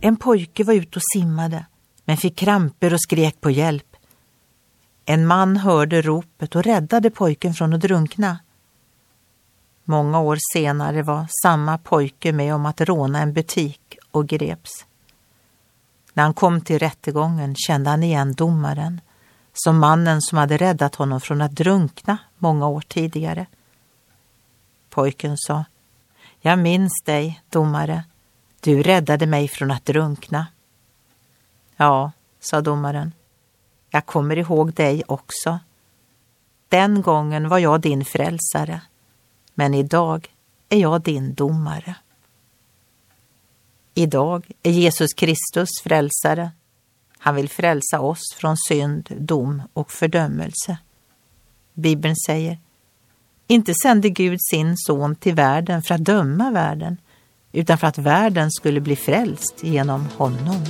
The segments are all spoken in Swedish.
En pojke var ute och simmade, men fick kramper och skrek på hjälp. En man hörde ropet och räddade pojken från att drunkna. Många år senare var samma pojke med om att råna en butik och greps. När han kom till rättegången kände han igen domaren som mannen som hade räddat honom från att drunkna många år tidigare. Pojken sa, jag minns dig, domare. Du räddade mig från att drunkna. Ja, sa domaren. Jag kommer ihåg dig också. Den gången var jag din frälsare, men idag är jag din domare. Idag är Jesus Kristus frälsare. Han vill frälsa oss från synd, dom och fördömelse. Bibeln säger, inte sände Gud sin son till världen för att döma världen, utan för att världen skulle bli frälst genom honom.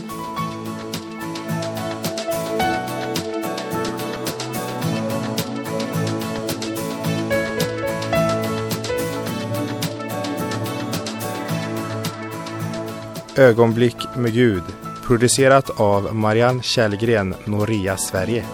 Ögonblick med Gud producerat av Marianne Källgren, Noria Sverige.